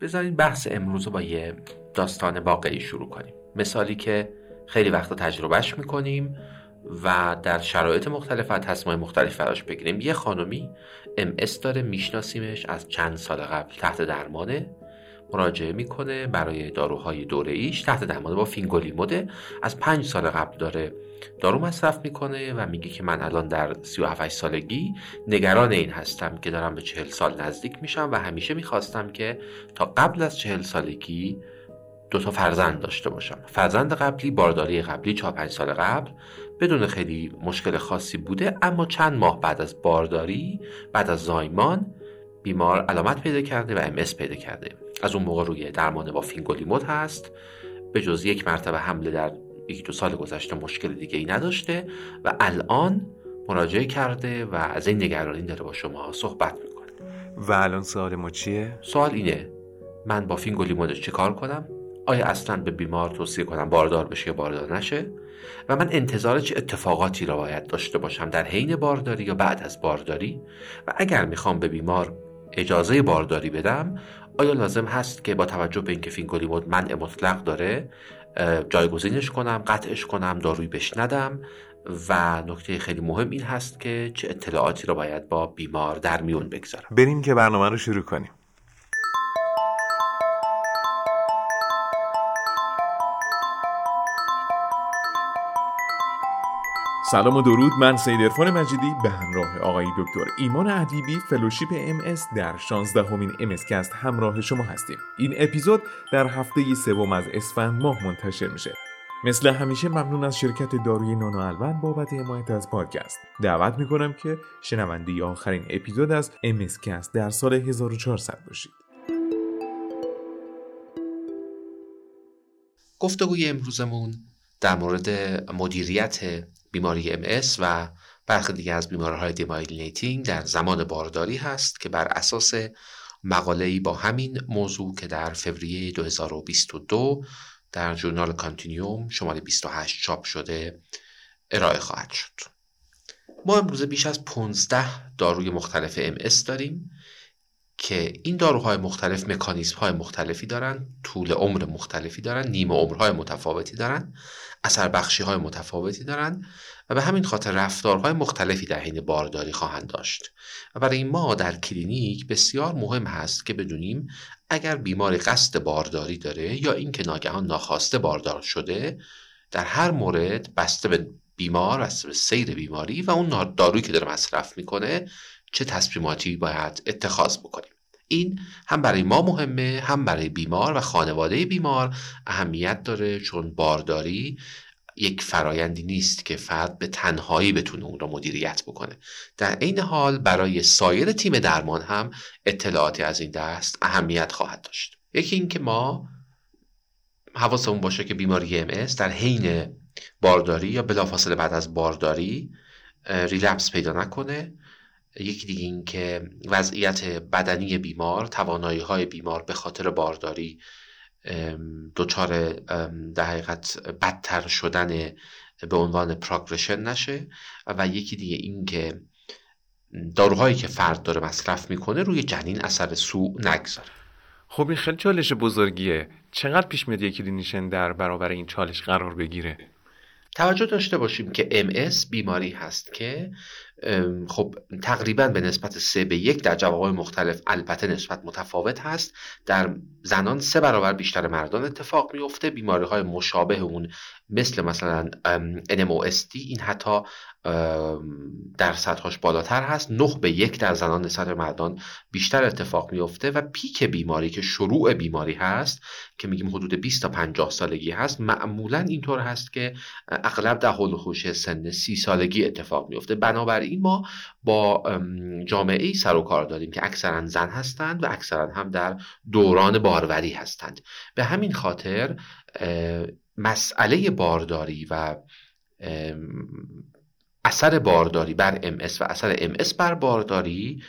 بذارید بحث امروز رو با یه داستان واقعی شروع کنیم. مثالی که خیلی وقتا تجربهش می‌کنیم و در شرایط مختلف و تصمیم مختلف براش بگیریم. یه خانمی ام داره میشناسیمش از چند سال قبل تحت درمانه. مراجعه می‌کنه برای داروهای دوره ایش تحت درمانه با فینگولیموده از پنج سال قبل داره دارو مصرف می‌کنه و میگه که من الان در 37 سالگی نگران این هستم که دارم به چهل سال نزدیک میشم و همیشه می‌خواستم که تا قبل از چهل سالگی دو تا فرزند داشته باشم. فرزند قبلی بارداری قبلی چهار پنج سال قبل بدون خیلی مشکل خاصی بوده اما چند ماه بعد از بارداری بعد از زایمان بیمار علامت پیدا کرده و ام پیدا کرده. از اون موقع روی درمان با فینگولیمود هست. به جز یک مرتبه حمله در یک دو سال گذشته مشکل دیگه ای نداشته و الان مراجعه کرده و از این نگرانی داره با شما صحبت می‌کنه. و الان سوال ما چیه؟ سوال اینه من با فینگولیمود چه کار کنم؟ آیا اصلا به بیمار توصیه کنم باردار بشه یا باردار نشه؟ و من انتظار چه اتفاقاتی را باید داشته باشم؟ در حین بارداری یا بعد از بارداری؟ و اگر می‌خوام به بیمار اجازه بارداری بدم آیا لازم هست که با توجه به اینکه فینگولیمود منع مطلق داره جایگزینش کنم قطعش کنم داروی بش ندم؟ و نکته خیلی مهم این هست که چه اطلاعاتی را باید با بیمار در میون بگذارم. بریم که برنامه رو شروع کنیم. سلام و درود. من سید عرفان مجیدی به همراه آقای دکتر ایمان ادیبی فلوشیپ ام اس در 16 همین ام اس کست همراه شما هستیم. این اپیزود در هفته سوم از اسفند ماه منتشر میشه. مثل همیشه ممنون از شرکت داروی نانو الوند بابت حمایت از پادکست. دعوت می‌کنم که شنونده آخرین اپیزود از ام اس کست در سال 1400 باشید. گفتگوی امروزمون در مورد مدیریت بیماری ام اس و برخی دیگه از بیماریهای demyelinating در زمان بارداری هست که بر اساس مقاله‌ای با همین موضوع که در فوریه 2022 در جورنال کانتینیوم شماره 28 چاپ شده ارائه خواهد شد. ما امروزه بیش از 15 داروی مختلف ام داریم. که این داروهای مختلف مکانیزم های مختلفی دارن طول عمر مختلفی دارن نیمه عمرهای متفاوتی دارن اثر بخشی های متفاوتی دارن و به همین خاطر رفتارهای مختلفی در حین بارداری خواهند داشت. و برای ما در کلینیک بسیار مهم هست که بدونیم اگر بیماری قصد بارداری داره یا اینکه ناگهان ناخواسته باردار شده در هر مورد بسته به بیمار بسته به سیر بیماری و اون دارویی که داره مصرف می‌کنه چه تصمیماتی باید اتخاذ بکنیم. این هم برای ما مهمه هم برای بیمار و خانواده بیمار اهمیت داره چون بارداری یک فرایندی نیست که فرد به تنهایی بتونه اون را مدیریت بکنه. در عین حال برای سایر تیم درمان هم اطلاعاتی از این دست اهمیت خواهد داشت. یکی اینکه ما حواسمون باشه که بیماری ام در حین بارداری یا بلافاصله بعد از بارداری ریلپس پیدا نکنه. یکی دیگه این که وضعیت بدنی بیمار توانایی های بیمار به خاطر بارداری دچار در حقیقت بدتر شدن به عنوان progression نشه. و یکی دیگه این که داروهایی که فرد داره مصرف می‌کنه روی جنین اثر سوء نگذاره. خب این خیلی چالش بزرگیه. چقدر پیش میاد یکی clinician در برابر این چالش قرار بگیره؟ توجه داشته باشیم که MS بیماری هست که خب تقریبا به نسبت سه به یک در جوامع مختلف البته نسبت متفاوت هست. در زنان سه برابر بیشتر مردان اتفاق میفته بیماری های مشابه اون مثل مثلا NMOSD این حتی در سطحاش بالاتر هست. نه به یک در زنان نسبت مردان بیشتر اتفاق میفته و پیک بیماری که شروع بیماری هست که میگیم حدود 20 تا 50 سالگی هست معمولا اینطور هست که اغلب در حول خوش سن سی سالگی اتفاق میفته بنابراین ما با جامعه ای سر و کار داریم که اکثرا زن هستند و اکثرا هم در دوران باروری هستند. به همین خاطر مسئله بارداری و اثر بارداری بر ام و اثر ام بر بارداری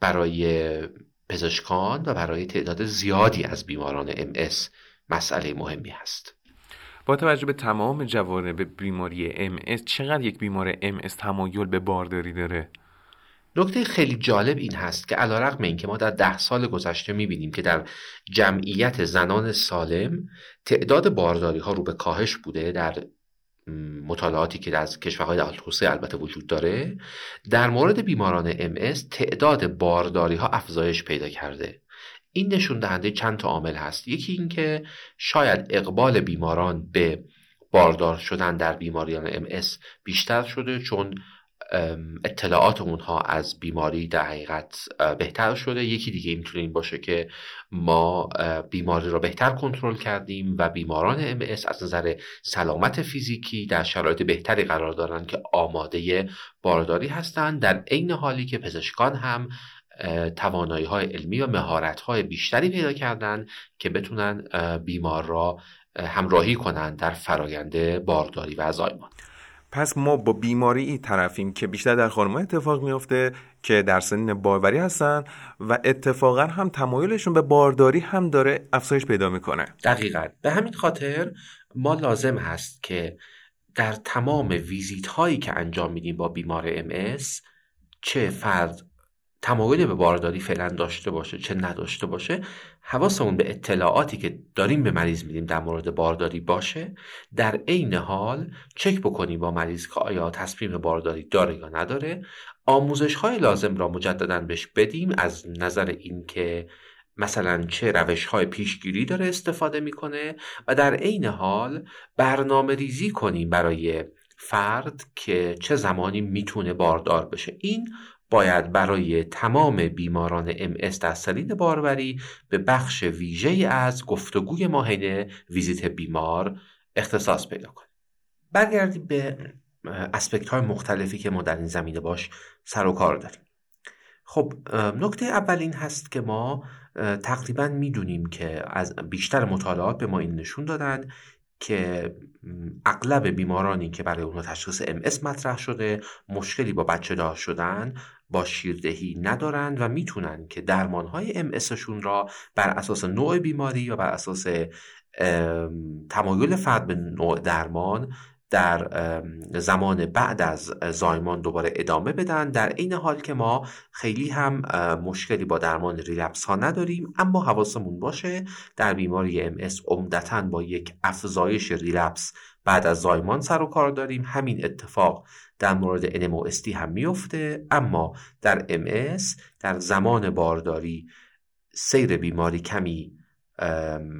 برای پزشکان و برای تعداد زیادی از بیماران ام مسئله مهمی است با توجه به تمام جوانب بیماری ام چقدر یک بیمار ام تمایل به بارداری داره؟ نکته خیلی جالب این هست که علیرغم اینکه ما در ده سال گذشته می‌بینیم که در جمعیت زنان سالم تعداد بارداری ها رو به کاهش بوده در مطالعاتی که از کشورهای در البته وجود داره در مورد بیماران ام تعداد بارداری ها افزایش پیدا کرده. این نشون دهنده چند تا عامل هست. یکی اینکه شاید اقبال بیماران به باردار شدن در بیماریان ام بیشتر شده چون اطلاعات اونها از بیماری در حقیقت بهتر شده. یکی دیگه می‌تونه این باشه که ما بیماری را بهتر کنترل کردیم و بیماران ام از نظر سلامت فیزیکی در شرایط بهتری قرار دارند که آماده بارداری هستند در عین حالی که پزشکان هم توانایی های علمی و مهارت های بیشتری پیدا کردن که بتونن بیمار را همراهی کنند در فرایند بارداری و زایمان پس ما با بیماری طرفیم که بیشتر در خانم‌ها اتفاق میفته که در سنین باروری هستن و اتفاقا هم تمایلشون به بارداری هم داره افزایش پیدا می‌کنه. دقیقا. به همین خاطر ما لازم هست که در تمام ویزیت هایی که انجام میدیم با بیمار ام چه فرد تمایل به بارداری فعلا داشته باشه چه نداشته باشه حواسمون به اطلاعاتی که داریم به مریض میدیم در مورد بارداری باشه در عین حال چک بکنیم با مریض که آیا تصمیم بارداری داره یا نداره. آموزش های لازم را مجددا بهش بدیم. از نظر اینکه مثلا چه روش های پیشگیری داره استفاده می‌کنه و در عین حال برنامه ریزی کنیم برای فرد که چه زمانی می‌تونه باردار بشه. این باید برای تمام بیماران ام در سلین باروری به بخش ویژه از گفتگوی ماهینه ویزیت بیمار اختصاص پیدا کنیم. برگردیم به اسپکت های مختلفی که ما در این زمینه باش سر و کار داریم. خب نکته اول این هست که ما تقریبا می‌دونیم که از بیشتر مطالعات به ما این نشون دادن که اغلب بیمارانی که برای اونها تشخیص ام مطرح شده مشکلی با بچه دار شدن با شیردهی ندارند و می‌تونن که درمانهای ام اس شون را بر اساس نوع بیماری یا بر اساس تمایل فرد به نوع درمان در زمان بعد از زایمان دوباره ادامه بدن در این حال که ما خیلی هم مشکلی با درمان relapse ها نداریم اما حواسمون باشه در بیماری ام اس عمدتا با یک افزایش relapse بعد از زایمان سر و کار داریم. همین اتفاق در مورد NMOSD هم میفته اما در MS در زمان بارداری سیر بیماری کمی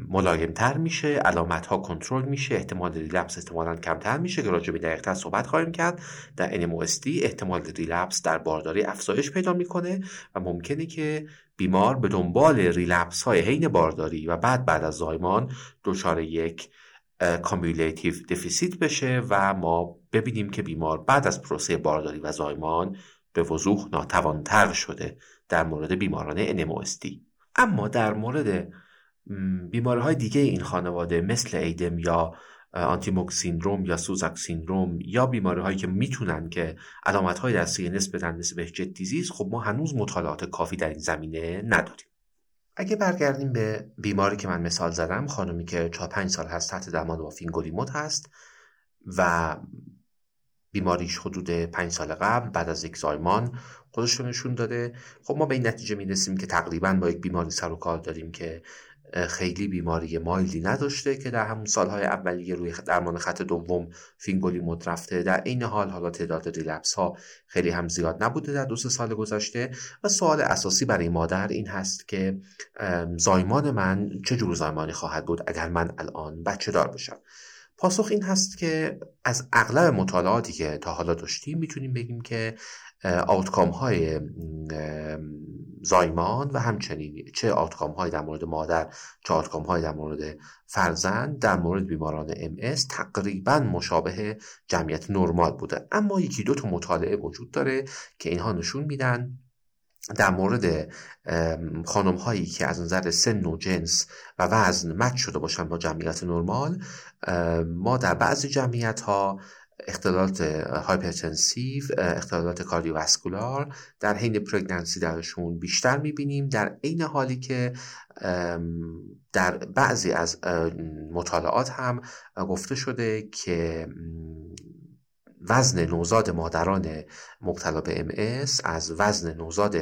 ملایمتر میشه علامت ها کنترل میشه احتمال ریلپس احتمالا کمتر میشه که راجع به دقیقتر صحبت خواهیم کرد. در NMOSD احتمال ریلپس در بارداری افزایش پیدا می‌کنه و ممکنه که بیمار به دنبال ریلپس های حین بارداری و بعد بعد از زایمان دچار یک cumulative deficit بشه و ما ببینیم که بیمار بعد از پروسه بارداری و زایمان به وضوح ناتوانتر شده در مورد بیماران NMOSD اما در مورد بیماری های دیگه این خانواده مثل ADEM یا anti-MOG syndrome یا Susac syndrome یا بیماری هایی که می‌تونن که علامت های دستی نسبت بدن مثل Behçet disease خب ما هنوز مطالعات کافی در این زمینه نداریم. اگه برگردیم به بیماری که من مثال زدم خانمی که 4 5 سال هست تحت درمان با فینگولیمود هست و بیماریش حدود 5 سال قبل بعد از یک زایمان خودش رو نشون داده. خب ما به این نتیجه می‌رسیم که تقریبا با یک بیماری سر و کار داریم که خیلی بیماری mild ی نداشته که در همون سالهای اولیه روی درمان خط دوم فینگولیمود رفته. در عین حال حالا تعداد relapse ها خیلی هم زیاد نبوده در دو سال گذشته و سوال اساسی برای مادر این هست که زایمان من چه جور زایمانی خواهد بود؟ اگر من الان بچه دار بشم. پاسخ این هست که از اغلب مطالعاتی که تا حالا داشتیم می‌تونیم بگیم که آوتکام های زایمان و همچنین چه آوتکام های در مورد مادر چه آوتکام های در مورد فرزند در مورد بیماران ام تقریبا مشابه جمعیت نرمال بوده. اما یکی دو تا مطالعه وجود داره که اینها نشون میدن در مورد خانم هایی که از نظر سن و جنس و وزن match شده باشن با جمعیت نرمال ما در بعضی جمعیت ها اختلالات hypertensive اختلالات cardiovascular در حین pregnancy درشون بیشتر می‌بینیم. در عین حالی که در بعضی از مطالعات هم گفته شده که وزن نوزاد مادران مبتلا به ام از وزن نوزاد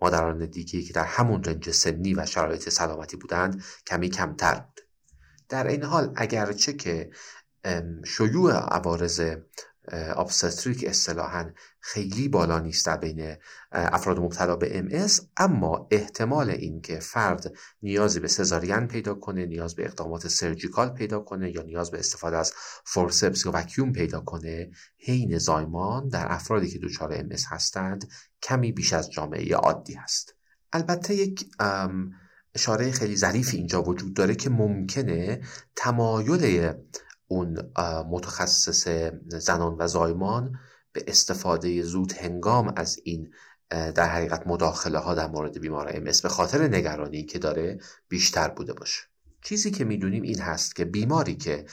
مادران دیگه که در همون رنج سنی و شرایط سلامتی بودند کمی کمتر بود. در این حال اگرچه که شیوع عوارض آبستریک اصطلاحا خیلی بالا نیست در بین افراد مبتلا به ام اما احتمال اینکه فرد نیازی به سزارین پیدا کنه نیاز به اقدامات سرجیکال پیدا کنه یا نیاز به استفاده از فورسپس یا وکیوم پیدا کنه حین زایمان در افرادی که دچار ام هستند کمی بیش از جامعه عادی هست. البته یک اشاره خیلی ظریفی اینجا وجود داره که ممکنه تمایل اون متخصص زنان و زایمان به استفاده زود هنگام از این در حقیقت مداخله ها در مورد بیمار ام به خاطر نگرانی که داره بیشتر بوده باشه. چیزی که می‌دونیم این هست که بیماری که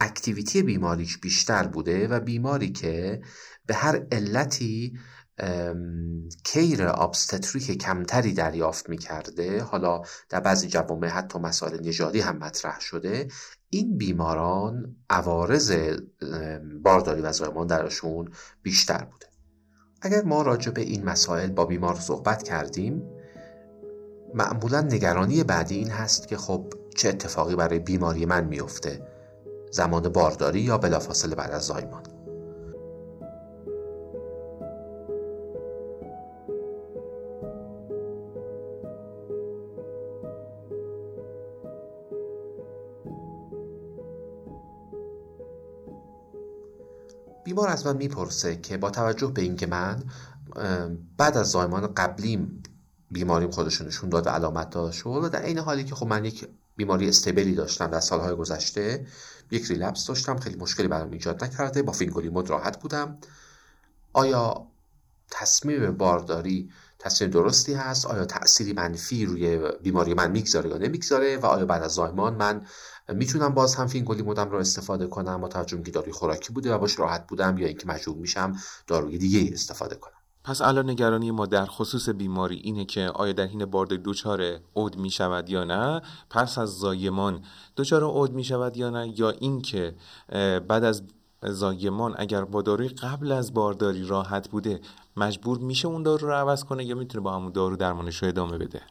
اکتیویتی بیماریش بیشتر بوده و بیماری که به هر علتی کیر آبستتریک کمتری دریافت می کرده حالا در بعضی جوامع حتی مسائل نژادی هم مطرح شده این بیماران عوارض بارداری و زایمان درشون بیشتر بوده. اگر ما راجع به این مسائل با بیمار صحبت کردیم معمولا نگرانی بعدی این هست که خب چه اتفاقی برای بیماری من میفته؟ زمان بارداری یا بلافاصله بعد از زایمان؟ بیمار از من می‌پرسه که با توجه به اینکه من بعد از زایمان قبلیم بیماریم خودشو نشون داد و علامت داشت و در عین حالی که خب من یک بیماری stable ی داشتم در سالهای گذشته یک relapse داشتم خیلی مشکلی برام ایجاد نکرده با فینگولیمود راحت بودم. آیا تصمیم بارداری تصمیم درستی هست؟ آیا تأثیری منفی روی بیماری من می‌گذاره یا نمی‌گذاره؟ و آیا بعد از زایمان من می‌تونم باز هم فینگولیمودم رو استفاده کنم با توجه که داروی خوراکی بوده و باش راحت بودم یا اینکه مجبور میشم داروی دیگه استفاده کنم؟ پس الان نگرانی ما در خصوص بیماری اینه که آیا در حین بارد دچار اود می شود یا نه؟ پس از زایمان دچار اود می شود یا نه؟ یا اینکه بعد از زایمان اگر با داروی قبل از بارداری راحت بوده مجبور میشه اون دارو رو عوض کنه یا می‌تونه با همون دارو درمانش رو ادامه بده؟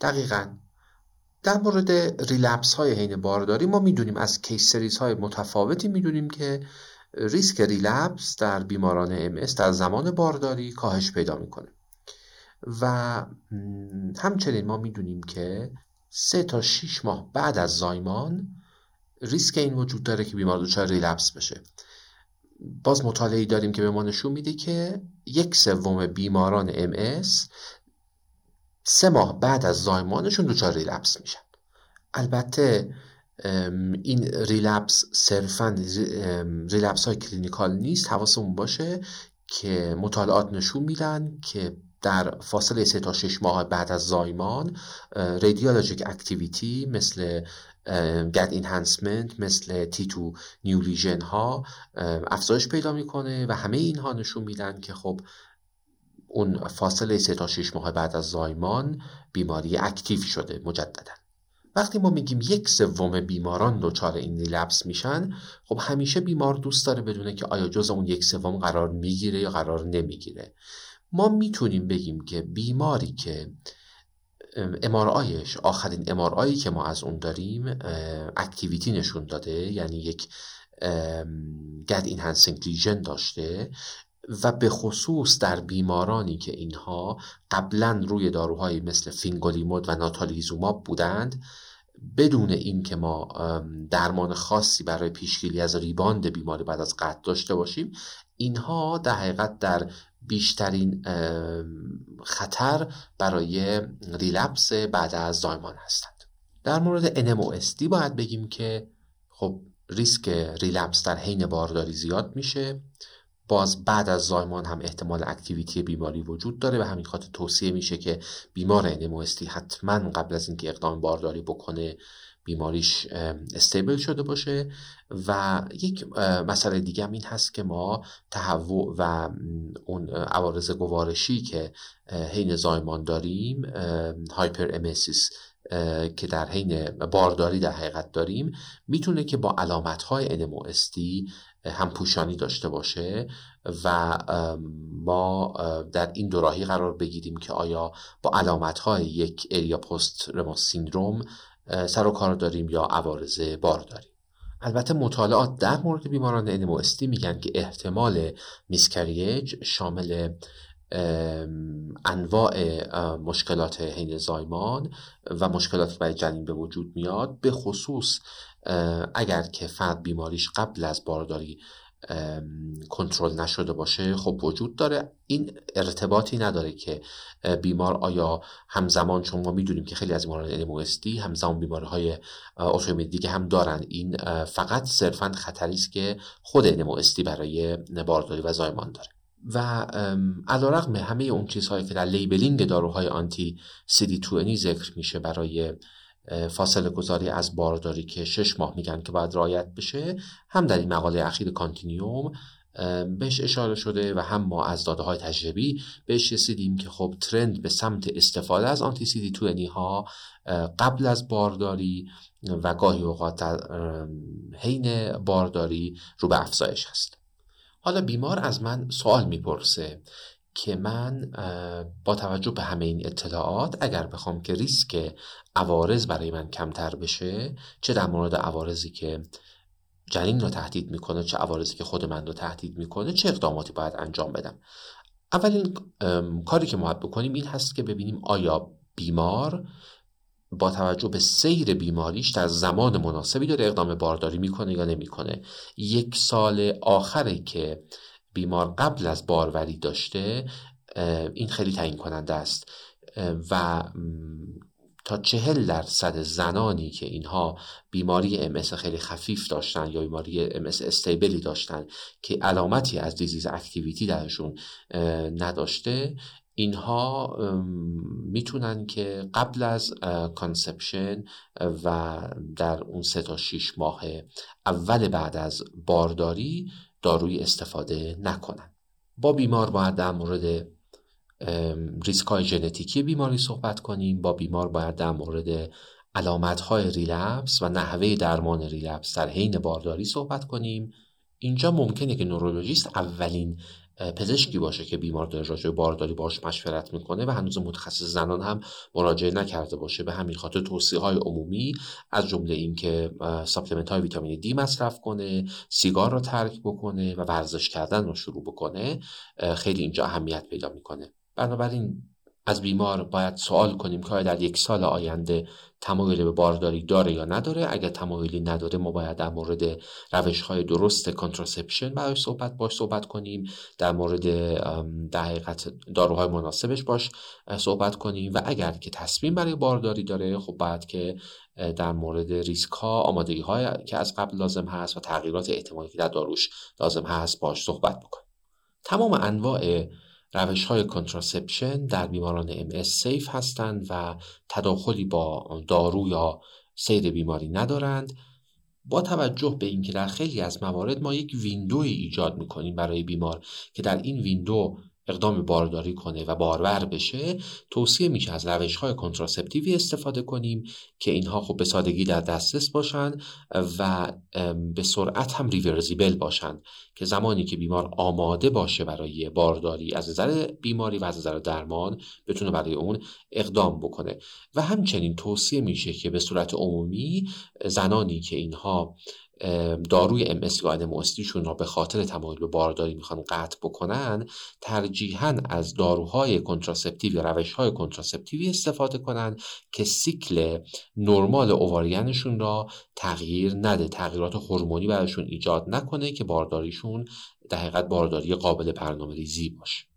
دقیقا. در مورد ریلپس های حین بارداری ما می‌دونیم از کیس سریز های متفاوتی می‌دونیم که ریسک ریلپس در بیماران ام در زمان بارداری کاهش پیدا می‌کنه. و همچنین ما می‌دونیم که سه تا 6 ماه بعد از زایمان ریسک این وجود داره که بیمار دچار ریلپس بشه. باز مطالعه داریم که به ما نشون میده که یک سوم بیماران ام سه ماه بعد از زایمانشون دچار ریلپس میشن. البته این relapse صرفا relapse های clinical نیست حواسمون باشه که مطالعات نشون میدن که در فاصله 3 تا 6 ماه بعد از زایمان radiologic activity مثل gad enhancement مثل T2 new lesion ها افزایش پیدا می‌کنه و همه اینها نشون میدن که خب اون فاصله 3 تا 6 ماه بعد از زایمان بیماری active شده مجددا. وقتی ما میگیم یک سوم بیماران دچار این relapse میشن خب همیشه بیمار دوست داره بدونه که آیا جز اون یک سوم قرار می‌گیره یا قرار نمی‌گیره. ما می‌تونیم بگیم که بیماری که MRI ش آخرین MRI یی که ما از اون داریم activity نشون داده یعنی یک gad enhancing lesion داشته و به خصوص در بیمارانی که اینها قبلا روی داروهایی مثل فینگولیمود و ناتالیزوماب بودند بدون اینکه ما درمان خاصی برای پیشگیری از rebound بیماری بعد از قطع داشته باشیم اینها در حقیقت در بیشترین خطر برای relapse بعد از زایمان هستند. در مورد NMOSD باید بگیم که خب ریسک ریلپس در حین بارداری زیاد میشه. باز بعد از زایمان هم احتمال اکتیویتی بیماری وجود داره و همین خاطر توصیه میشه که بیمار NMOSD حتما قبل از اینکه اقدام بارداری بکنه بیماریش استیبل شده باشه و یک مسئله دیگه هم این هست که ما تهوع و اون عوارض گوارشی که حین زایمان داریم هایپر امسیس که در حین بارداری در حقیقت داریم می‌تونه که علامت علامتهای NMOSD هم پوشانی داشته باشه و ما در این دوراهی قرار بگیریم که آیا با علامت های یک اریا پست رموس سیندروم سر و کار داریم یا عوارض بارداری البته مطالعات در مورد بیماران NMOSD میگن که احتمال میسکریج شامل انواع مشکلات حین زایمان و مشکلات برای جنین به وجود میاد به خصوص اگر که فرد بیماریش قبل از بارداری کنترل نشده باشه خب وجود داره. این ارتباطی نداره که بیمار آیا همزمان چون ما می‌دونیم که خیلی از بیماران NMOSD همزمان بیماری های دیگه هم دارن. این فقط صرفا خطری است که خود NMOSD برای بارداری و زایمان داره. و علی‌رغم همه اون چیزهایی که در labeling داروهای anti-CD20 ذکر میشه برای فاصله گذاری از بارداری که شش ماه میگن که باید رعایت بشه هم در این مقاله اخیر Continuum بهش اشاره شده و هم ما از داده های تجربی بهش رسیدیم که خب trend به سمت استفاده از anti-CD ها قبل از بارداری و گاهی اوقات در حین بارداری رو به افزایش هست. حالا بیمار از من سوال می‌پرسه که من با توجه به همه این اطلاعات اگر بخوام که ریسک عوارض برای من کمتر بشه چه در مورد عوارضی که جنین رو تهدید می‌کنه چه عوارضی که خود من رو تهدید می‌کنه چه اقداماتی باید انجام بدم. اولین کاری که ما بکنیم این هست که ببینیم آیا بیمار با توجه به سیر بیماریش در زمان مناسبی داره اقدام بارداری می‌کنه یا نمی‌کنه. یک سال آخره که بیمار قبل از باروری داشته این خیلی تعیین کننده است و تا چهل درصد زنانی که اینها بیماری ام خیلی خفیف داشتن یا بیماری ام استیبلی داشتن که علامتی از دیزیز اکتیویتی درشون نداشته اینها می‌تونن که قبل از conception و در اون سه تا شیش ماه اول بعد از بارداری داروی استفاده نکنن. با بیمار باید در مورد ریسک های ژنتیکی بیماری صحبت کنیم. با بیمار باید در مورد علامت های relapse و نحوه درمان relapse در حین بارداری صحبت کنیم. اینجا ممکنه که neurologist اولین پزشکی باشه که بیمار داره راجع بارداری باش مشورت می‌کنه و هنوز متخصص زنان هم مراجعه نکرده باشه. به همین خاطر توصیه های عمومی از جمله اینکه supplement های ویتامین دی مصرف کنه سیگار رو ترک بکنه و ورزش کردن رو شروع بکنه خیلی اینجا اهمیت پیدا می‌کنه. بنابراین از بیمار باید سوال کنیم که آیا در یک سال آینده تمایل به بارداری داره یا نداره. اگر تمایلی نداره ما باید در مورد روش های درست contraception برای صحبت باش صحبت کنیم. در مورد در حقیقت داروهای مناسبش باش صحبت کنیم. و اگر که تصمیم برای بارداری داره خب باید که در مورد ریسک ها آمادگی های که از قبل لازم هست و تغییرات احتمالی که در داروش لازم هست باش صحبت بکنیم. تمام انواع روش های contraception در بیماران ام اس safe هستند و تداخلی با دارو یا سیر بیماری ندارند. با توجه به اینکه در خیلی از موارد ما یک ویندوی ایجاد می‌کنیم برای بیمار که در این ویندو اقدام بارداری کنه و بارور بشه توصیه میشه از روش های کنتراسپتیوی استفاده کنیم که اینها خب به سادگی در دسترس باشن و به سرعت هم ریورزیبل باشن که زمانی که بیمار آماده باشه برای بارداری از نظر بیماری و از نظر درمان بتونه برای اون اقدام بکنه. و همچنین توصیه میشه که به صورت عمومی زنانی که اینها داروی ام اس شون را به خاطر تمایل به بارداری می‌خوان قطع بکنن ترجیحاً از داروهای contraceptive یا روشهای contraceptive ی استفاده کنن که سیکل نرمال ovarian شون را تغییر نده تغییرات هورمونی براشون ایجاد نکنه که بارداریشون در حقیقت بارداری قابل برنامه ریزی باشه.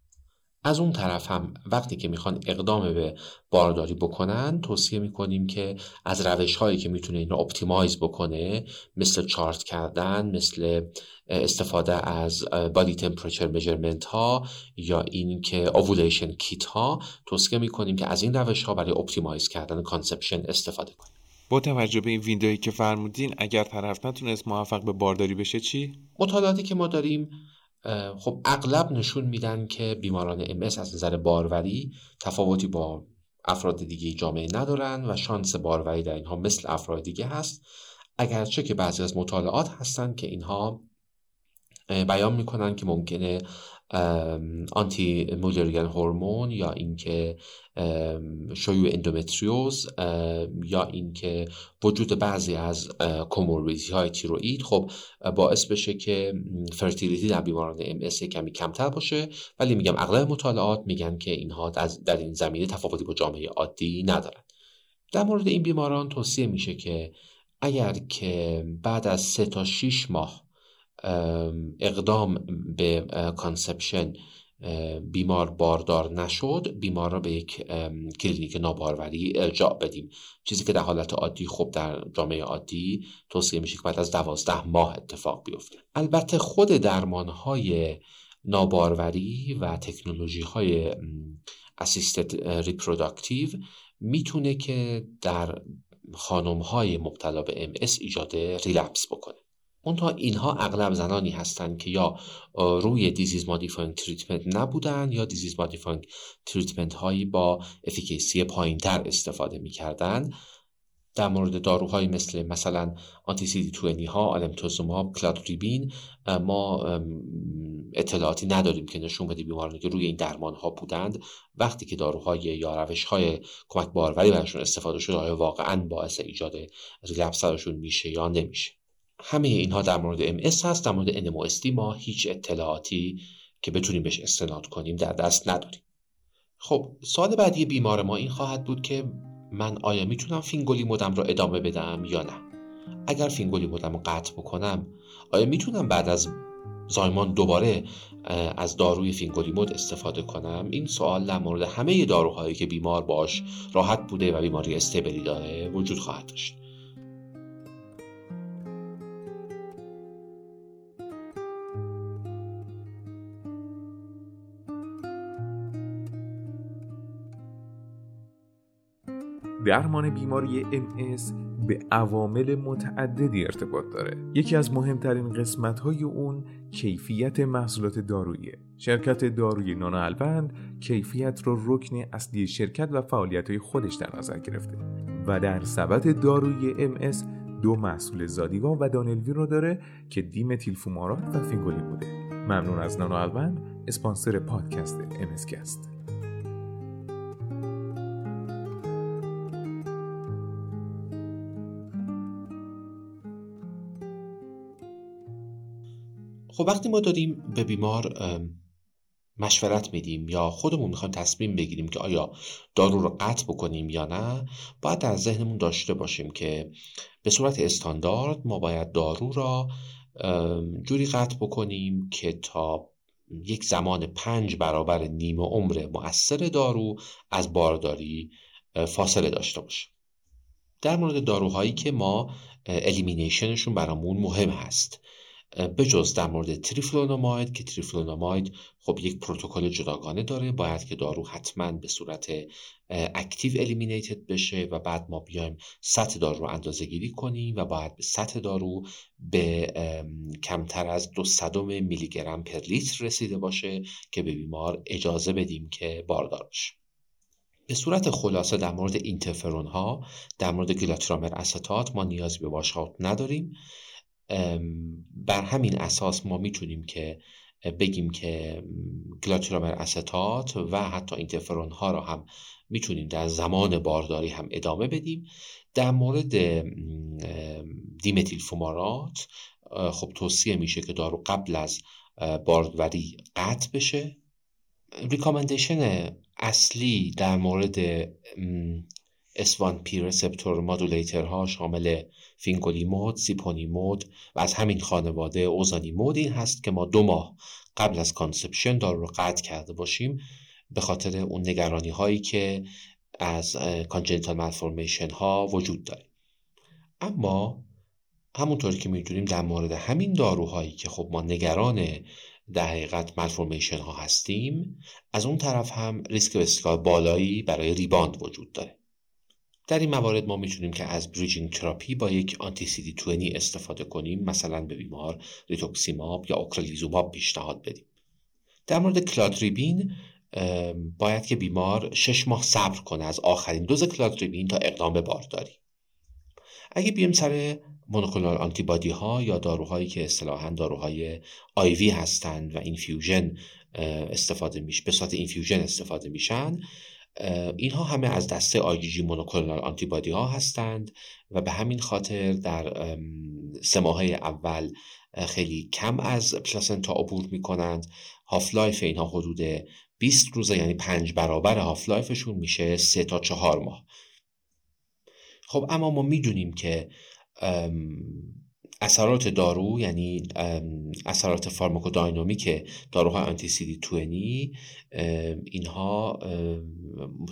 از اون طرف هم وقتی که می‌خوان اقدام به بارداری بکنن توصیه می‌کنیم که از روش هایی که می‌تونه این رو optimize بکنه مثل چارت کردن مثل استفاده از body temperature measurement ها یا این که ovulation kit ها توصیه می‌کنیم که از این روش ها برای optimize کردن conception استفاده کنیم با توجه به این window یی که فرمودین اگر طرف نتونست موفق به بارداری بشه چی؟ مطالعاتی که ما داریم خب اغلب نشون میدن که بیماران ام از نظر باروری تفاوتی با افراد دیگه جامعه ندارن و شانس باروری در اینها مثل افراد دیگه هست. اگرچه که بعضی از مطالعات هستن که اینها بیان می‌کنن که ممکنه آنتی مولریان هورمون یا اینکه شیوع اندومتریوز یا اینکه وجود بعضی از comorbidity های تیروئید خب باعث بشه که fertility در بیماران MS کمی کمتر باشه. ولی میگم اغلب مطالعات میگن که اینها در این زمینه تفاوتی با جامعه عادی ندارن. در مورد این بیماران توصیه میشه که اگر که بعد از سه تا 6 ماه اقدام به conception بیمار باردار نشد. بیمار را به یک کلینیک ناباروری ارجاع بدیم. چیزی که در حالت عادی خب در جامعه عادی توصیه میشه که بعد از دوازده ماه اتفاق بیفته. البته خود درمان های ناباروری و تکنولوژی های assisted reproductive می‌تونه که در خانم های مبتلا به MS ایجاد relapse بکنه. منتها اینها اغلب زنانی هستند که یا روی disease modifying treatment نبودن یا disease modifying treatment هایی با efficacy پایین تر استفاده می‌کردن. در مورد داروهایی مثل مثلا anti-CD ها آلمتوزوماب کلادریبین ما اطلاعاتی نداریم که نشون بده بیمارانی که روی این درمان ها بودند وقتی که داروهای یا روش های کمک باروری برشون استفاده شده آیا واقعا باعث ایجاد relapse میشه یا نمیشه. همه اینها در مورد MS هست در مورد NMOSD ما هیچ اطلاعاتی که بتونیم بهش استناد کنیم در دست نداریم. خب سوال بعدی بیمار ما این خواهد بود که من آیا می‌تونم فینگولیمودم رو ادامه بدم یا نه؟ اگر فینگولیمودم رو قطع بکنم آیا می‌تونم بعد از زایمان دوباره از داروی فینگولیمود استفاده کنم؟ این سوال در مورد همه داروهایی که بیمار باش راحت بوده و بیماری stable ی داره وجود خواهد داشت. درمان بیماری MS به عوامل متعددی ارتباط داره. یکی از مهمترین قسمت های اون کیفیت محصولات دارویی. شرکت داروی نانو البند کیفیت رو رکن اصلی شرکت و فعالیت های خودش در نظر گرفته و در سبد داروی MS دو محصول زادیوا و دانلوی رو داره که دیمتیل فومارات و فینگولی بوده. ممنون از نانو البند اسپانسر پادکست است. خب وقتی ما داریم به بیمار مشورت میدیم یا خودمون می‌خوایم تصمیم بگیریم که آیا دارو رو قطع بکنیم یا نه باید در ذهنمون داشته باشیم که به صورت استاندارد ما باید دارو را جوری قطع بکنیم که تا یک زمان پنج برابر نیم عمر مؤثر دارو از بارداری فاصله داشته باشه. در مورد داروهایی که ما elimination شون برامون مهم هست. به جز در مورد تریفلونوماید که تریفلونوماید خب یک پروتکل جداگانه داره باید که دارو حتما به صورت active eliminated بشه و بعد ما بیایم سطح دارو رو اندازه گیری کنیم و باید به سطح دارو به کمتر از دو صدم میلی گرم پر لیتر رسیده باشه که به بیمار اجازه بدیم که باردار باشه به صورت خلاصه در مورد اینترفرون ها در مورد گلاترامر استات ما نیازی به واشاوت نداریم. بر همین اساس ما می‌تونیم که بگیم که گلاترامر استات و حتی اینترفرون ها را هم می‌تونیم در زمان بارداری هم ادامه بدیم. در مورد دیمتیل فومارات خب توصیه میشه که دارو قبل از بارداری قطع بشه. recommendation اصلی در مورد S1P receptor modulator ها شامل فینگولیمود، سیپونیمود و از همین خانواده اوزانیمود این هست که ما دو ماه قبل از conception دارو رو قطع کرده باشیم به خاطر اون نگرانی هایی که از congenital malformation ها وجود داره. اما همونطوری که می‌دونیم در مورد همین داروهایی که خب ما نگران در حقیقت malformation ها هستیم از اون طرف هم ریسک بسیار بالایی برای rebound وجود داره. در این موارد ما می‌تونیم که از bridging therapy با یک anti-CD استفاده کنیم مثلا به بیمار ریتوکسیماب یا اوکرلیزوماب پیشنهاد بدیم. در مورد کلادریبین باید که بیمار شش ماه صبر کنه از آخرین دوز کلادریبین تا اقدام به بارداری. اگه بیایم سر monoclonal antibody ها یا داروهایی که اصطلاحا داروهای IV هستند و infusion استفاده میشه به صورت infusion استفاده میشن اینها همه از دسته IgG monoclonal antibody ها هستند و به همین خاطر در سه ماهه اول خیلی کم از placenta عبور می کنند half-life اینها حدود 20 روزه یعنی پنج برابر half-life شون میشه سه تا چهار ماه. خب اما ما می‌دونیم که اثرات دارو یعنی اثرات pharmacodynamic داروهای anti-CD20 اینها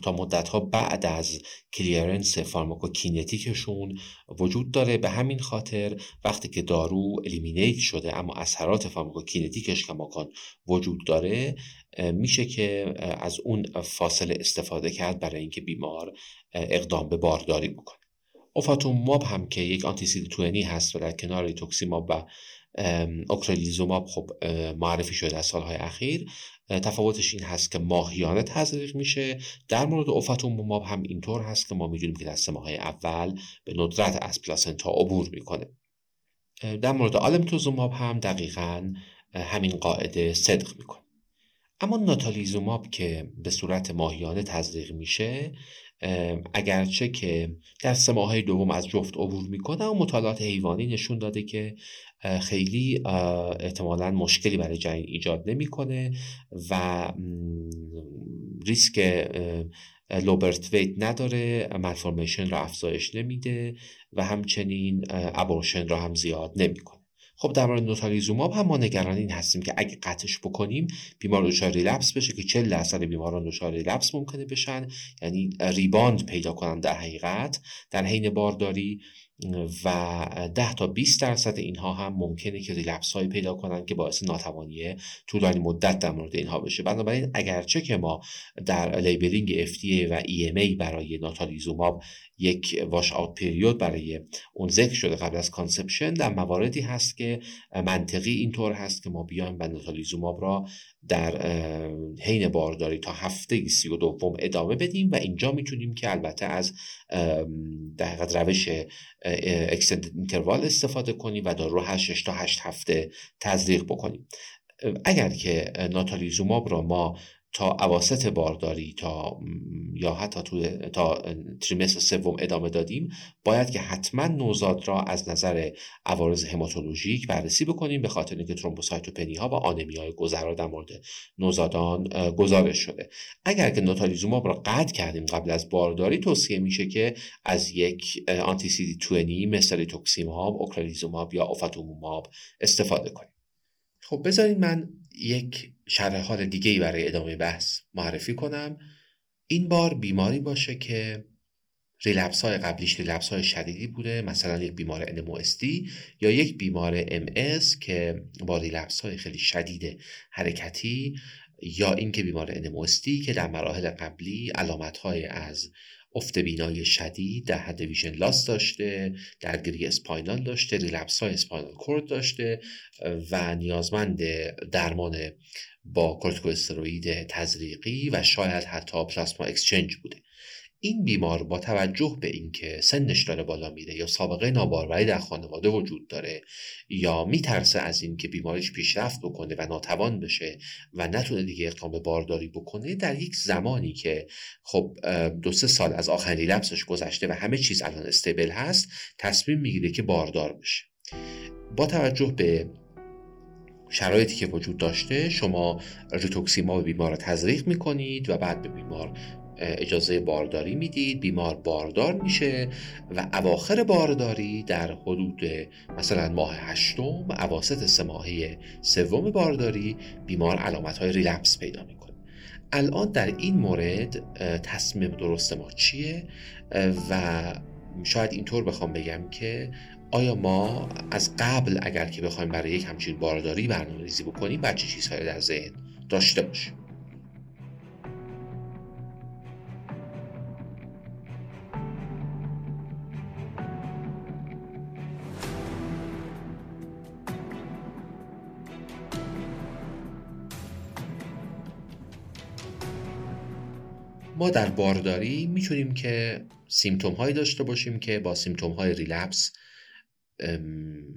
تا مدت ها بعد از clearance pharmacokinetic شون وجود داره. به همین خاطر وقتی که دارو eliminate شده اما اثرات pharmacokinetic ش کماکان وجود داره میشه که از اون فاصله استفاده کرد برای اینکه بیمار اقدام به بارداری بکنه. اوفاتوماب هم که یک anti-CD هست و در کنار ریتوکسیماب و اوکرلیزوماب خب معرفی شده در سالهای اخیر. تفاوتش این هست که ماهیانه تزریق میشه. در مورد اوفاتوماب هم اینطور هست که ما می‌دونیم که در سه ماه اول به ندرت از پلاسنتا عبور می‌کنه. در مورد آلمتوزوماب هم دقیقا همین قاعده صدق می‌کنه. اما ناتالیزوماب که به صورت ماهیانه تزریق میشه اگرچه که در سه ماه دوم از جفت عبور می‌کنه و مطالعات حیوانی نشون داده که خیلی احتمالا مشکلی برای جنین ایجاد نمی‌کنه و ریسک low birth weight نداره malformation را افزایش نمیده و همچنین abortion را هم زیاد نمی‌کنه. خب در مورد ناتالیزوماب هم ما نگران این هستیم که اگه قطعش بکنیم بیمار دچار relapse بشه که 40 درصد بیماران دچار relapse ممکنه بشن. یعنی rebound پیدا کنن در حقیقت در حین بارداری. و 10 تا 20 درصد اینها هم ممکنه که relapse هایی پیدا کنن که باعث ناتوانی طولانی مدت در مورد اینها بشه. بنابراین اگرچه که ما در labeling FDA و EMA برای ناتالیزوماب یک washout period برای اون ذکر شده قبل از conception در مواردی هست که منطقی اینطور هست که ما بیایم و ناتالیزوماب را در حین بارداری تا هفته سی و دوم ادامه بدیم و اینجا می‌تونیم که البته از در روش extended interval استفاده کنیم و دارو 8 تا 8 هفته تزریق بکنیم. اگر که ناتالیزوماب را ما تا اواسط بارداری تا یا حتی تو تا تریمستر سوم ادامه دادیم باید که حتما نوزاد را از نظر عوارض هماتولوژیک بررسی بکنیم به خاطر اینکه ترومبوسایتوپنی ها و آنمی های گذرا در مورد نوزادان گزارش شده. اگر که نوتالیزوماب را قطع کردیم قبل از بارداری توصیه میشه که از یک آنتی سی دی مثل توکسیماب اوکرالیزوماب یا اوفاتوموماب استفاده کنیم. خب بذارید من یک شرح حال دیگه ای برای ادامه بحث معرفی کنم. این بار بیماری باشه که ریلپس های قبلیش ریلپس های شدیدی بوده مثلا یک بیمار NMOSD یا یک بیمار MS که با ریلپس های خیلی شدید حرکتی یا اینکه بیمار NMOSD که در مراحل قبلی علامت های از افت بینایی شدید در حد vision loss داشته درگیری spinal داشته relapse های spinal cord داشته و نیازمند درمان با کورتیکوستروئید تزریقی و شاید حتی plasma exchange بوده. این بیمار با توجه به اینکه سنش داره بالا میره یا سابقه ناباروری در خانواده وجود داره یا میترسه از اینکه بیماریش پیشرفت بکنه و ناتوان بشه و نتونه دیگه اقدام بارداری بکنه در یک زمانی که خب دو سه سال از آخرین لبسش گذشته و همه چیز الان استیبل هست تصمیم می‌گیره که باردار بشه. با توجه به شرایطی که وجود داشته شما ریتوکسیما به بیمار تزریق می‌کنید و بعد به بیمار اجازه بارداری می‌دید بیمار باردار میشه و اواخر بارداری در حدود مثلا ماه هشتم اواسط سه ماهه سوم بارداری بیمار علامت های ریلپس پیدا می‌کنه. الان در این مورد تصمیم درست ما چیه؟ و شاید اینطور بخوام بگم که آیا ما از قبل اگر که بخوایم برای یک همچین بارداری برنامه ریزی بکنیم بعد چه چیزهایی در ذهن داشته باشیم؟ ما در بارداری می‌تونیم که symptom هایی داشته باشیم که با symptom های relapse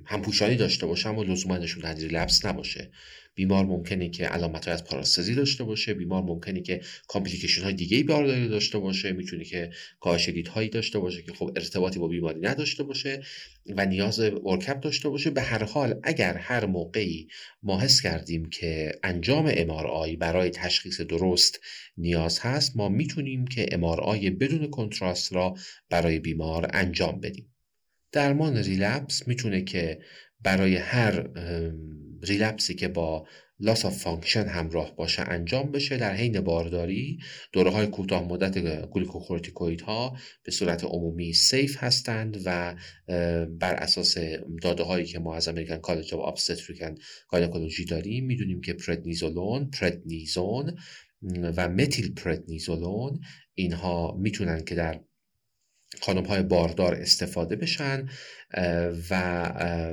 همپوشانی داشته باشه اما لزوما نشون relapse نباشه. بیمار ممکنه که علامت از پاراستزی داشته باشه بیمار ممکنه که complication های دیگه بارداری داشته باشه می‌تونه که کاهش هایی داشته باشه که خب ارتباطی با بیماری نداشته باشه و نیاز workup داشته باشه. به هر حال اگر هر موقعی ما حس کردیم که انجام MRI برای تشخیص درست نیاز هست ما می‌تونیم که MRI بدون contrast را برای بیمار انجام بدیم. درمان relapse می‌تونه که برای هر relapse ی که با loss of function همراه باشه انجام بشه. در حین بارداری دوره های کوتاه مدت گلوکوکورتیکوید ها به صورت عمومی safe هستند و بر اساس داده هایی که ما از American College of Obstetric گاینکولوژی داریم می‌دونیم که پردنیزولون پردنیزون و متیل پردنیزولون اینها می‌تونن که در خانم های باردار استفاده بشن و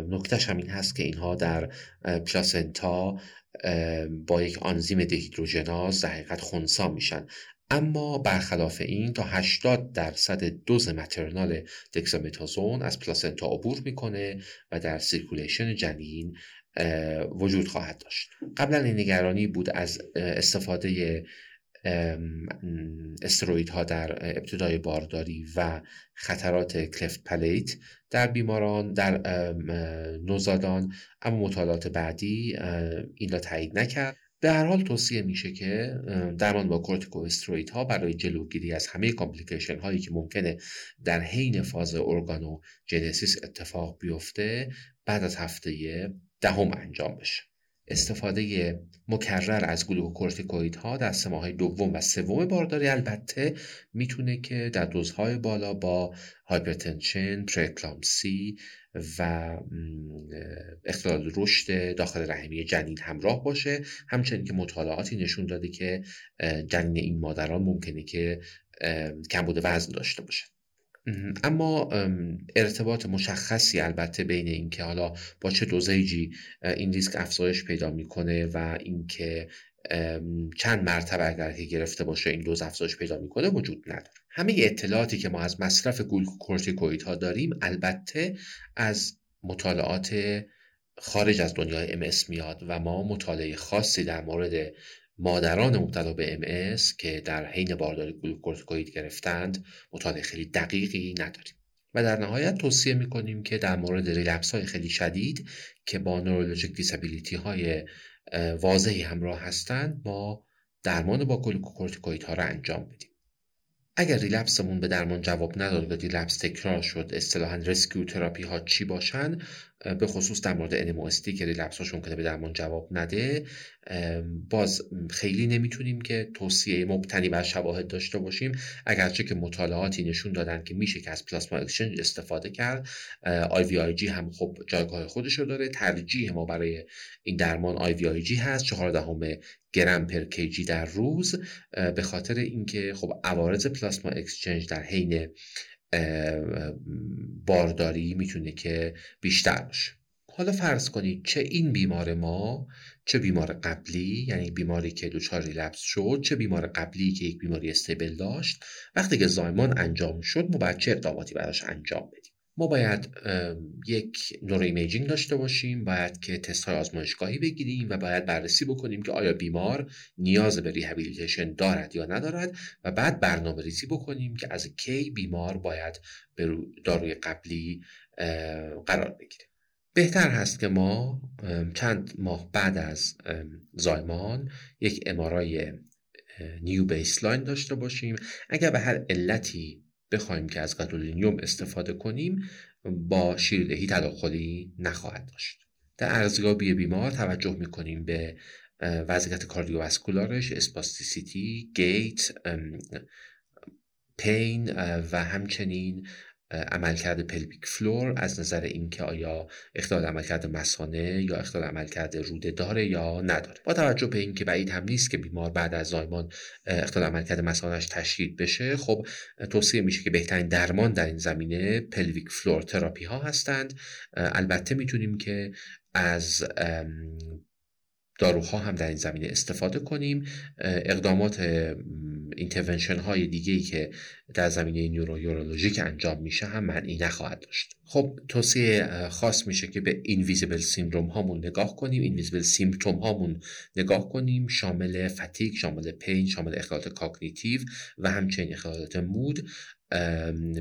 نکتهش هم این هست که اینها در پلاسنتا با یک آنزیم دهیدروژناز در حقیقت خونسا میشن. اما برخلاف این تا 80 درصد دوز مترنال دکسامتازون از پلاسنتا عبور می‌کنه و در circulation جنین وجود خواهد داشت. قبلا این نگرانی بود از استفاده استروید ها در ابتدای بارداری و خطرات cleft palate در بیماران در نوزادان اما مطالعات بعدی این را تایید نکرد. به هر حال توصیه میشه که درمان با کورتیکو استروید ها برای جلوگیری از همه complication هایی که ممکنه در حین فاز ارگانو جنسیس اتفاق بیفته بعد از هفته دهم انجام بشه. استفاده مکرر از ها در سه دوم و سوم بارداری. البته می‌تونه که در دوزهای بالا با هایپرتنشن، پرکلامسی و اختلال رشد داخل رحمی جنین همراه باشه. همچنین که مطالعاتی نشون داده که جنین این مادران ممکنه که کمبود وزن داشته باشه اما ارتباط مشخصی البته بین اینکه حالا با چه دوزیجی این ریسک افزایش پیدا می‌کنه و اینکه چند مرتبه اگر که گرفته باشه این دوز افزایش پیدا می‌کنه وجود نداره. همه اطلاعاتی که ما از مصرف ها داریم البته از مطالعات خارج از دنیای ام میاد و ما مطالعه خاصی در مورد مادران مبتلا به MS که در حین بارداری گلوکورتیکوید گرفتند مطالعه خیلی دقیقی نداریم. و در نهایت توصیه می‌کنیم که در مورد relapse های خیلی شدید که با neurologic disability های واضحی همراه هستند ما درمان با گلوکورتیکوید ها را انجام بدیم. اگر relapse مون به درمان جواب نداد و relapse تکرار شد اصطلاحا rescue therapy ها چی باشن به خصوص در مورد NMOSD که relapse هاش ممکنه به درمان جواب نده باز خیلی نمی‌تونیم که توصیه مبتنی بر شواهد داشته باشیم. اگرچه که مطالعاتی نشون دادن که میشه که از plasma exchange استفاده کرد IVIG هم خب جایگاه خودش رو داره. ترجیح ما برای این درمان IVIG هست. 14 گرم per kg در روز به خاطر اینکه خب عوارض plasma exchange در حین بارداری می‌تونه که بیشتر باشه. حالا فرض کنید چه این بیمار ما چه بیمار قبلی یعنی بیماری که دچار relapse شد چه بیمار قبلی که یک بیماری stable داشت وقتی که زایمان انجام شد ما باید چه اقداماتی براش انجام بدیم. ما باید یک neuroimaging داشته باشیم باید که تست های آزمایشگاهی بگیریم و باید بررسی بکنیم که آیا بیمار نیاز به rehabilitation دارد یا ندارد و بعد برنامه ریزی بکنیم که از کی بیمار باید به داروی قبلی قرار بگیره. بهتر هست که ما چند ماه بعد از زایمان یک MRI new baseline داشته باشیم. اگر به هر علتی بخوایم که از گادولینیوم استفاده کنیم با شیردهی تداخلی نخواهد داشت. در ارزیابی بیمار توجه می‌کنیم به وضعیت cardiovascular ش spasticity gait pain و همچنین عملکرد pelvic floor از نظر اینکه آیا اختلال عملکرد مثانه یا اختلال عملکرد روده داره یا نداره. با توجه به اینکه بعید هم نیست که بیمار بعد از زایمان اختلال عملکرد مثانش تشدید بشه خب توصیه میشه که بهترین درمان در این زمینه pelvic floor therapy ها هستند. البته می‌تونیم که از داروها هم در این زمینه استفاده کنیم. اقدامات intervention های دیگه ای که در زمینه neurourologic انجام میشه هم منعی نخواهد داشت. خب توصیه خاص میشه که به invisible syndrome هامون نگاه کنیم. invisible symptom هامون نگاه کنیم. شامل fatigue شامل pain شامل اختلالات cognitive و همچنین اختلالات mood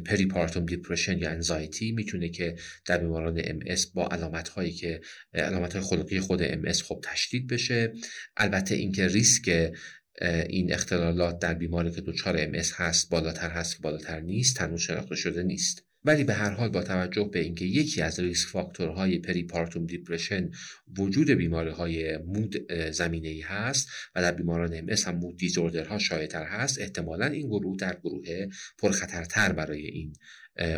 peripartum depression یا anxiety می‌تونه که در بیماران MS با علامت هایی که علامت های خلقی خود MS خب تشدید بشه. البته اینکه ریسک این اختلالات در بیماری که دچار MS هست بالاتر هست که بالاتر نیست هنوز شناخته شده نیست. ولی به هر حال با توجه به اینکه یکی از risk factor های peripartum depression وجود بیماری های mood زمینه ای هست و در بیماران MS هم mood disorder ها شایعتر هست احتمالا این گروه در گروه پرخطرتر برای این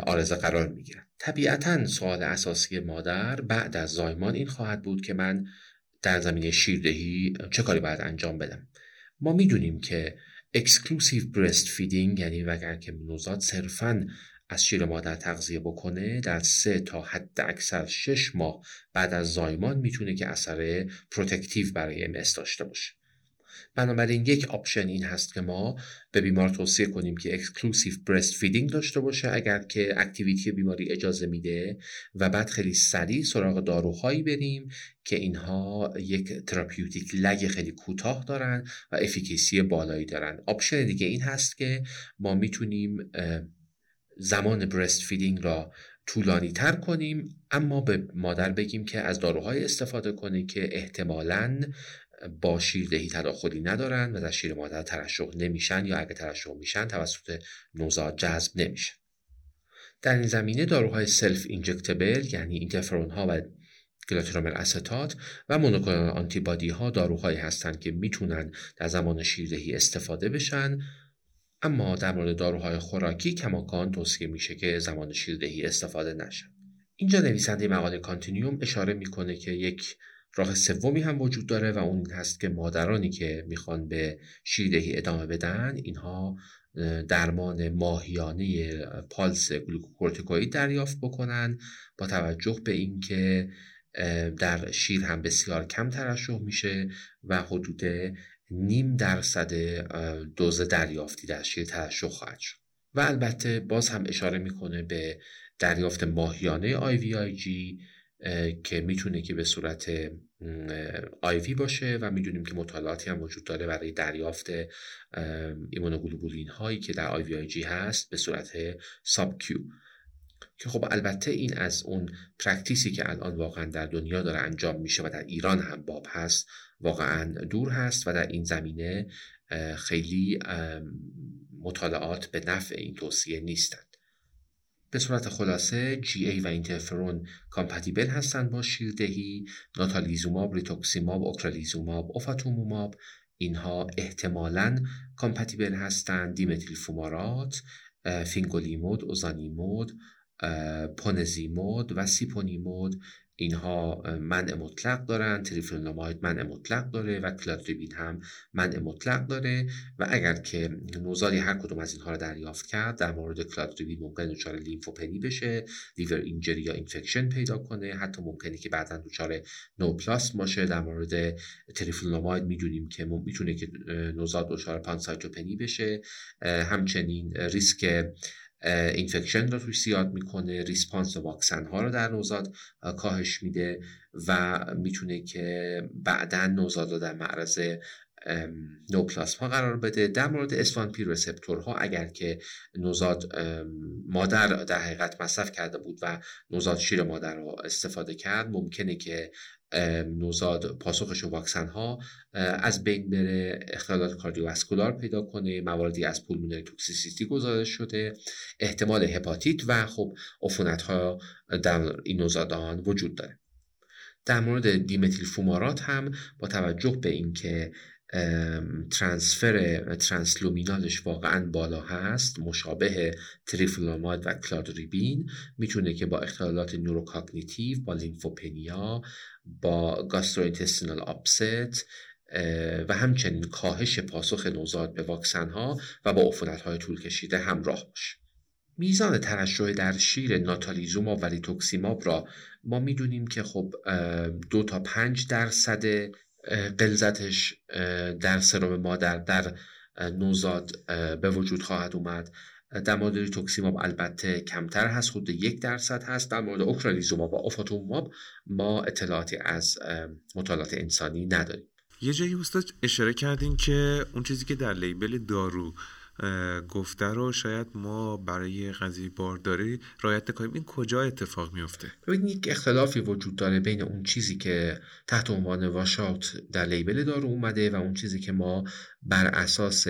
آرزه قرار می گیرن طبیعتا سوال اساسی مادر بعد از زایمان این خواهد بود که من در زمینه شیردهی چه کاری باید انجام بدم. ما می‌دونیم که exclusive breastfeeding یعنی اگر که نوزاد صرفا از شیر مادر تغذیه بکنه در سه تا حد اکثر شش ماه بعد از زایمان می‌تونه که اثر protective برای MS داشته باشه. بنابراین یک option این هست که ما به بیمار توصیه کنیم که exclusive breastfeeding داشته باشه اگر که activity بیماری اجازه میده و بعد خیلی سریع سراغ داروهایی بریم که اینها یک therapeutic lag خیلی کوتاه دارن و efficacy بالایی دارن. option دیگه این هست که ما می‌تونیم زمان breastfeeding را طولانی تر کنیم اما به مادر بگیم که از داروهای استفاده کنه که احتمالاً با شیردهی تداخلی ندارن و در شیر مادر ترشح نمیشن یا اگه ترشح میشن توسط نوزاد جذب نمیشن در این زمینه داروهای self-injectable یعنی interferon ها و glatiramer acetate و monoclonal antibody ها داروهایی هستند که می‌تونن در زمان شیردهی استفاده بشن اما در مورد داروهای خوراکی کماکان توصیه میشه که زمان شیردهی استفاده نشن اینجا نویسنده مقاله Continuum اشاره می‌کنه که یک راه سومی هم وجود داره و اون هست که مادرانی که می‌خوان به شیردهی ادامه بدن اینها درمان ماهیانه پالس گلوکورتیکوئید دریافت بکنن با توجه به اینکه در شیر هم بسیار کم ترشح میشه و حدود نیم درصد دوز دریافتی در شیر ترشح خواهد شد. و البته باز هم اشاره می‌کنه به دریافت ماهیانه IVIG که می‌تونه که به صورت IV باشه و می‌دونیم که مطالعاتی هم وجود داره برای دریافت immunoglobulin هایی که در IVIG هست به صورت sub-Q که خب البته این از اون practice ی که الان واقعا در دنیا داره انجام میشه و در ایران هم باب هست واقعا دور هست و در این زمینه خیلی مطالعات به نفع این توصیه نیستند به صورت خلاصه GA و interferon compatible هستند با شیردهی natalizumab rituximab ocrelizumab ofatumumab اینها احتمالا compatible هستند dimethyl fumarate fingolimod ozanimod ponesimod و siponimod اینها منع مطلق دارن teriflunomide منع مطلق داره و cladribine هم منع مطلق داره. و اگر که نوزادی هر کدوم از اینها رو دریافت کرد در مورد cladribine ممکن دچار lymphopenی بشه liver injury یا infection پیدا کنه. حتی ممکنه که بعدا دچار neoplasm باشه. در مورد teriflunomide می‌دونیم که می‌تونه که نوزاد دچار pancytopenی بشه. همچنین ریسک infection رو توش زیاد می‌کنه response واکسن ها رو در نوزاد کاهش میده و می‌تونه که بعدا نوزاد رو در معرض نوپلاسما قرار بده. در مورد اسوان پی ها اگر که نوزاد مادر در حقیقت مصرف کرده بود و نوزاد شیر مادر رو استفاده کرد ممکنه که نوزاد پاسخش و واکسن ها از بین بره اختلالات کاردیوواسکولار پیدا کنه مواردی از پولمونری توکسیسیتی گزارش شده احتمال هپاتیت و خب عفونت ها در این نوزادان وجود داره. در مورد dimethyl fumarate هم با توجه به اینکه transfer transluminal ش واقعا بالا هست. مشابه teriflunomide و cladribine می‌تونه که با اختلالات neurocognitive با lymphopenia با gastrointestinal upset و همچنین کاهش پاسخ نوزاد به واکسن ها و با عفونت های طول کشیده همراه باشه میزان ترشح در شیر natalizumab و rituximab را ما می‌دونیم که خب دو تا پنج درصد غلظتش در سرم مادر در نوزاد به وجود خواهد اومد. در مورد rituximab البته کمتر هست خود یک درصد هست. در مورد ocrelizumab و ofatumumab ما اطلاعاتی از مطالعات انسانی نداریم. یه جایی استاد اشاره کردین که اون چیزی که در label دارو گفته رو شاید ما برای قضیه بارداری رعایت نکنیم. این کجا اتفاق میفته ببینید یک اختلافی وجود داره بین اون چیزی که تحت عنوان washout در label دارو اومده و اون چیزی که ما بر اساس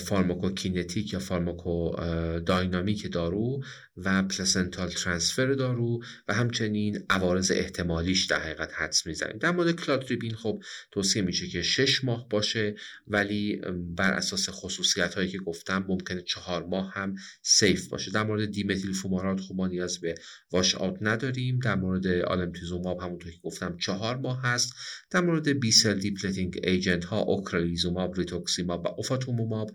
pharmacokinetic یا pharmacodynamic دارو و placental transfer دارو و همچنین عوارض احتمالیش در حقیقت حدس می‌زنیم. در مورد cladribine خب توصیه میشه که شش ماه باشه ولی بر اساس خصوصیت هایی که گفتم ممکنه چهار ماه هم safe باشه. در مورد dimethyl fumarate خب ما نیاز به washout نداریم. در مورد alemtuzumab همونطور که گفتم چهار ماه هست. در مورد B-cell depleting agent ها ocrelizumab rituximab و ofatumumab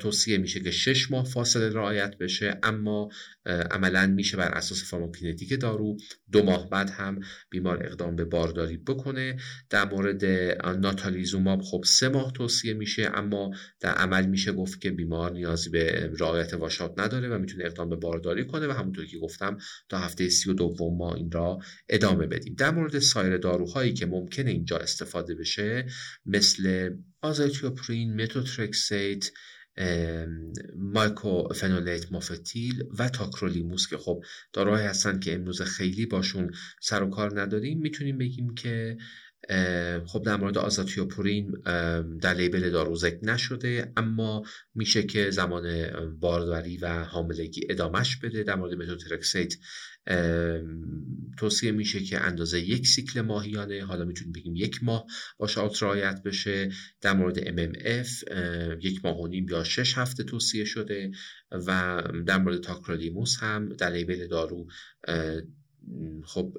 توصیه میشه که شش ماه فاصله رعایت بشه اما عملا میشه بر اساس pharmacokinetic دارو دو ماه بعد هم بیمار اقدام به بارداری بکنه. در مورد natalizumab خب سه ماه توصیه میشه اما در عمل میشه گفت که بیمار نیازی به رعایت washout نداره و می‌تونه اقدام به بارداری کنه و همونطور که گفتم تا هفته سی و دوم ما این را ادامه بدیم. در مورد سایر داروهایی که ممکنه اینجا استفاده بشه مثل azathioprine methotrexate فنولیت مافتیل و تاکرولیموس که خب داروهایی هستن که امروز خیلی باشون سر و کار نداریم می‌تونیم بگیم که خب در مورد آزاتیوپورین در لیبل دارو ذکر نشده اما میشه که زمان باروری و حاملگی ادامش بده. در مورد متوترکسیت توصیه میشه که اندازه یک سیکل ماهیانه حالا می‌تونیم بگیم یک ماه باشه رعایت بشه. در مورد MMF یک ماه و نیم یا شش هفته توصیه شده. و در مورد tacrolimus هم در label دارو خب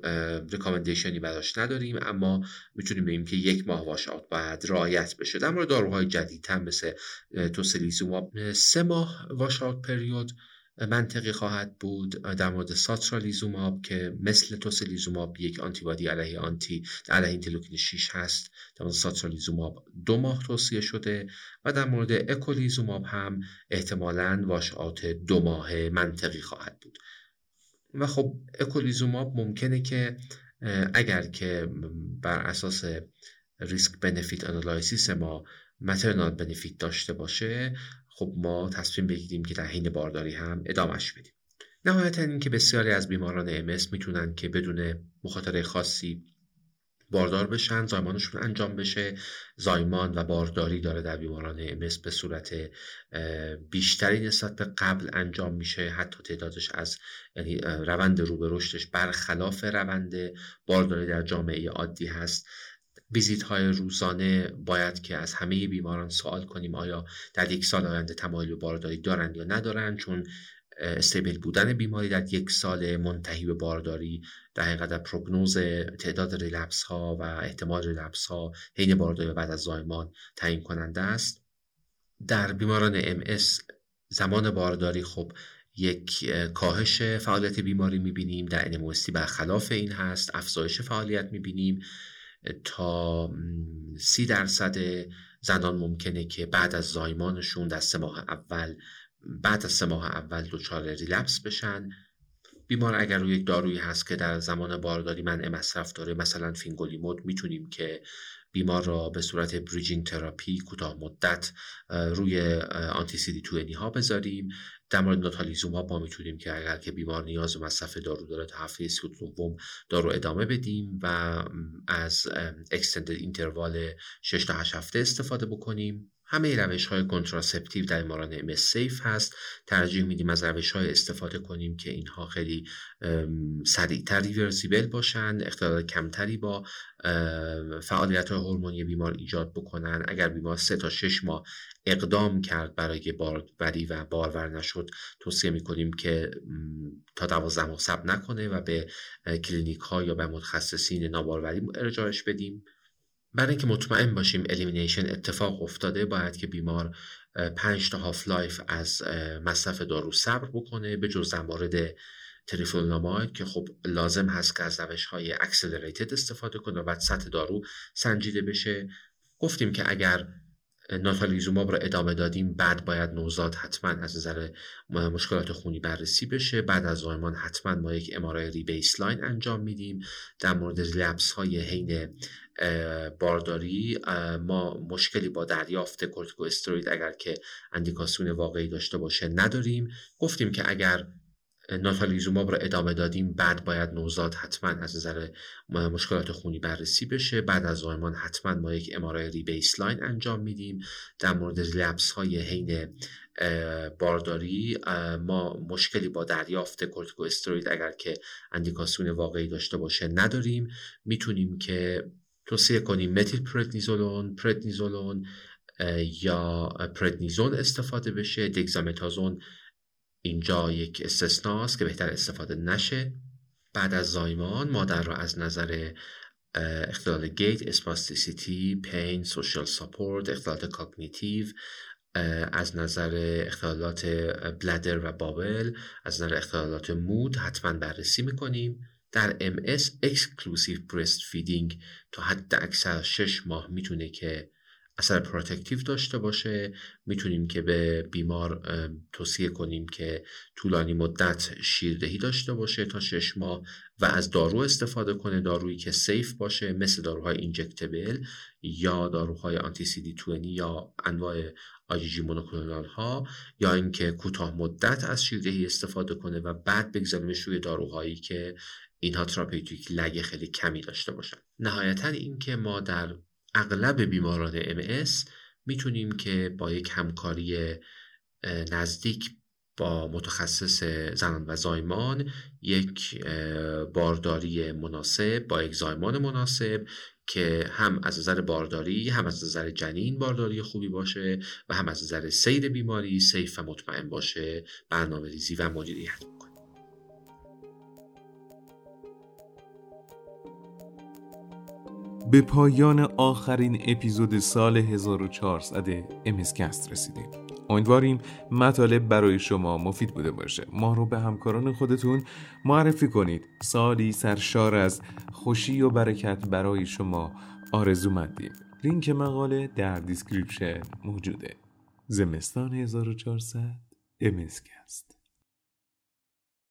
recommendation ی براش نداریم اما می‌تونیم بگیم که یک ماه washout باید رعایت بشه. در مورد داروهای جدیدتر مثل tocilizumab سه ماه washout period منطقی خواهد بود. در مورد satralizumab که مثل tocilizumab یک antibody علیه آنتی علیه interleukin 6 هست در مورد satralizumab دو ماه توصیه شده و در مورد eculizumab هم احتمالاً washout دو ماه منطقی خواهد بود. و خب eculizumab ممکنه که اگر که بر اساس risk benefit analysis ما maternal benefit داشته باشه خب ما تصمیم بگیریم که در حین بارداری هم ادامش بدیم. نهایتا اینکه بسیاری از بیماران MS می‌تونن که بدون مخاطره خاصی باردار بشن زایمانشون انجام بشه. زایمان و بارداری داره در بیماران امس به صورت بیشتری نسبت به قبل انجام میشه. حتی تعدادش از یعنی روند رو به رشدش برخلاف روند بارداری در جامعه عادی هست. ویزیت های روزانه باید که از همه بیماران سوال کنیم آیا در یک سال آینده تمایل به بارداری دارند یا ندارند؟ چون استیبل بودن بیماری در یک سال منتهی به بارداری در حقیقت در پروگنوز تعداد relapse ها و احتمال relapse ها حین بارداری بعد از زایمان تعیین کننده است. در بیماران MS زمان بارداری خب یک کاهش فعالیت بیماری می‌بینیم در NMOSD برخلاف این هست افزایش فعالیت می‌بینیم. تا سی درصد زنان ممکنه که بعد از زایمانشون در سه ماه اول بعد از سه ماه اول دچار relapse بشن. بیمار اگر روی یک دارویی هست که در زمان بارداری منع مصرف داره مثلا fingolimod می‌تونیم که بیمار را به صورت bridging therapy کوتاه مدت روی anti CD ها بذاریم. در مورد natalizumab ها ما می‌تونیم که اگر که بیمار نیاز به مصرف دارو داره تا هفته سی دوم دارو ادامه بدیم و از extended interval 6 تا 8 هفته استفاده بکنیم. همه روش های contraceptive در بیماران MS safe هست. ترجیح میدیم از روش های استفاده کنیم که اینها خیلی سریعتر reversible باشن اختلال کمتری با فعالیت های هورمونی بیمار ایجاد بکنن. اگر بیمار سه تا شش ماه اقدام کرد برای باروری و بارور نشد توصیه می‌کنیم که تا دوازده ماه صبر نکنه و به کلینیک ها یا به متخصصین ناباروری ارجاعش بدیم. برای اینکه مطمئن باشیم elimination اتفاق افتاده باید که بیمار پنج تا half life از مصرف دارو صبر بکنه به جز مورد teriflunomide که خب لازم هست که از روش های accelerated استفاده کنه و بعد سطح دارو سنجیده بشه. گفتیم که اگر natalizumab رو ادامه دادیم. بعد باید نوزاد حتما از نظر مشکلات خونی بررسی بشه. بعد از زایمان حتما ما یک MRI rebaseline انجام میدیم. در مورد relapse های حین بارداری ما مشکلی با دریافت کورتیکوستروید اگر که اندیکاسیون واقعی داشته باشه نداریم. گفتیم که اگر natalizumab رو ادامه دادیم. بعد باید نوزاد حتما از نظر مشکلات خونی بررسی بشه. بعد از زایمان حتما ما یک MRI rebaseline انجام میدیم. در مورد relapse های حین بارداری ما مشکلی با دریافت کورتیکوستروید اگر که اندیکاسیون واقعی داشته باشه نداریم. می‌تونیم که توصیه کنیم متیل پردنیزولون پردنیزولون یا پردنیزون استفاده بشه. دگزامتازون اینجا یک استثناست که بهتر استفاده نشه. بعد از زایمان مادر را از نظر اختلال gait spasticity pain social support اختلالات cognitive از نظر اختلالات bladder و bowel از نظر اختلالات mood حتما بررسی می‌کنیم. در MS exclusive breast feeding تا حداکثر 6 ماه می‌تونه که اثر protective داشته باشه. می‌تونیم که به بیمار توصیه کنیم که طولانی مدت شیردهی داشته باشه تا شش ماه و از دارو استفاده کنه دارویی که safe باشه مثل داروهای injectable یا داروهای anti CD 20 یا انواع آجیجی مونوکلونال ها یا اینکه کوتاه مدت از شیردهی استفاده کنه و بعد بگذاریمش روی داروهایی که اینها تراپیوتیک لگ خیلی کمی داشته باشن. نهایتا اینکه ما در اغلب بیماران MS می‌تونیم که با یک همکاری نزدیک با متخصص زنان و زایمان یک بارداری مناسب با یک زایمان مناسب که هم از نظر بارداری هم از نظر جنین بارداری خوبی باشه و هم از نظر سیر بیماری سیف و مطمئن باشه برنامه ریزی و مدیریت. به پایان آخرین اپیزود سال 1400 امسکست رسیدیم. امیدواریم مطالب برای شما مفید بوده باشه. ما رو به همکاران خودتون معرفی کنید. سالی سرشار از خوشی و برکت برای شما آرزومندیم لینک مقاله در description موجوده. زمستان 1400 MScast.